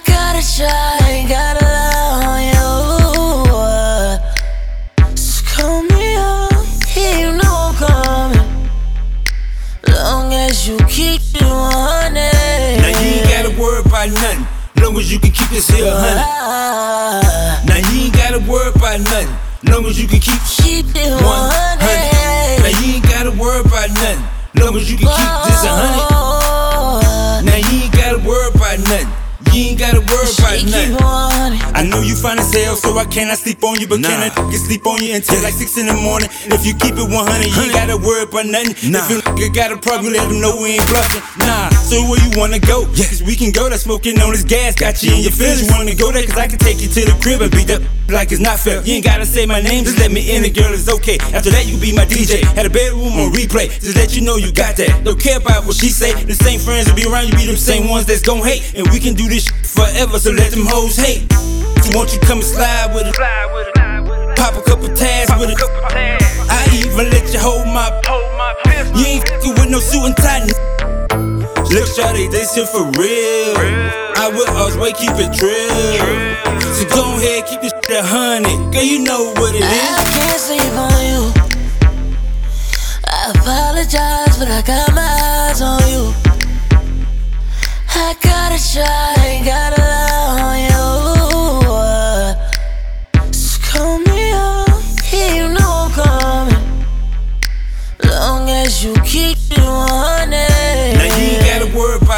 try, gotta lie on you. So call me up, yeah, you know I'm coming. Long as you keep it 100. Now you ain't gotta worry about nothing. Long as you can keep this here honey. Ah, Now you ain't gotta worry about nothing. Long as you can keep keep it 100. one hundred. Now you ain't gotta worry about nothing. Long as you can keep this a hundred. You ain't gotta worry about she nothing. I know you find as hell, so I cannot sleep on you. But can I Nah. get sleep on you until like 6 in the morning? If you keep it 100, you ain't gotta worry about nothing. Nah. If you nigga got a problem, let them know we ain't bluffing. Nah, so where you wanna go? Yeah. We can go there smoking on this gas, got you in your feelings. You wanna go there, cause I can take you to the crib and beat up like it's not fair. You ain't gotta say my name, just let me in, the girl is okay. After that, you be my DJ. Had a bedroom on replay, just let you know you got that. Don't care about what she say. The same friends will be around you be them same ones that's gon' hate. And we can do this forever, so let them hoes hate. So won't you come and slide with it? Pop a couple tags with it. I even let you hold my. Pistol. You ain't with no suit and tie. Look, shawty, this here for real. I will always keep it drill. So go ahead, keep this shit a hundred. Girl, you know what it I is. can't sleep on you. I apologize, but I got my eyes on you. I gotta try, ain't gotta lie on you. Call me up, you know I'm coming. Long as you keep it 100.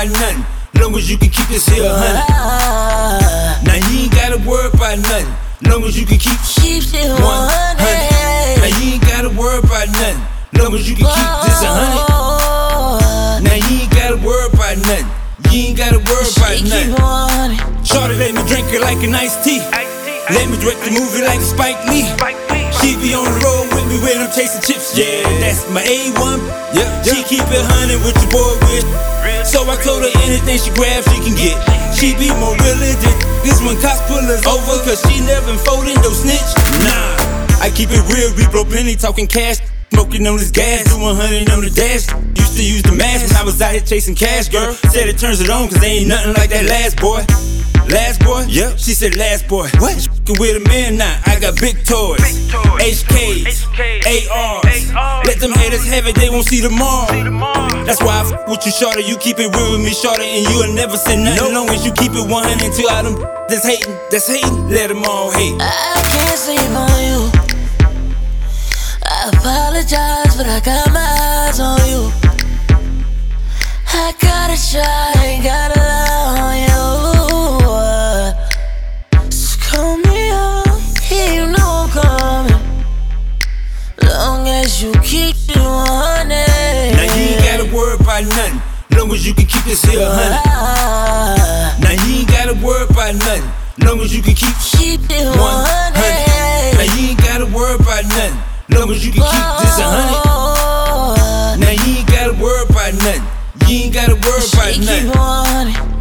About nothing. Long as you can keep this here. Ah, Now you ain't gotta worry about nothing. Long as you can keep keep it 100. one hundred. Now you ain't gotta worry about nothing. Long as you can keep this a hundred. Now you ain't gotta worry about nothing. You ain't gotta worry about nothing. keep 100. Shorty let me drink it like an iced tea. Let me direct the movie like Spike Lee. She be on the road with me when I'm chasing chips. Yeah, that's my A1. Yeah, She keep it hundred with your boy with. So I told her anything she grabs, she can get. She be more than this when cops pull us over, cause she never folding no snitch. Nah, I keep it real, we blow plenty, talking cash. Smoking on this gas, do 100 on the dash. Used to use the mask when I was out here chasing cash, girl. Said it turns it on, cause they ain't nothing like that last boy. Last boy? Yep. She said last boy. What? Fucking with a man now. I got big toys. HKs. ARs. Let them haters have it, they won't see tomorrow. That's why I fuck with you, shorty. You keep it real with me, shorty, and you'll never say nothing. Long as you keep it 100 until all them that's hating, that's hating, let them all hate. I can't sleep on you. I apologize, but I got my eyes on you. I gotta try, ain't gotta about nothing. Long as you can keep this here 100. Ah, Now you ain't gotta worry about nothing. Long as you can keep keep it 100. 100. Now you ain't gotta worry about nothing. Long as you can keep this a hundred. Now you ain't gotta worry about nothing. You ain't gotta worry about nothing. 100.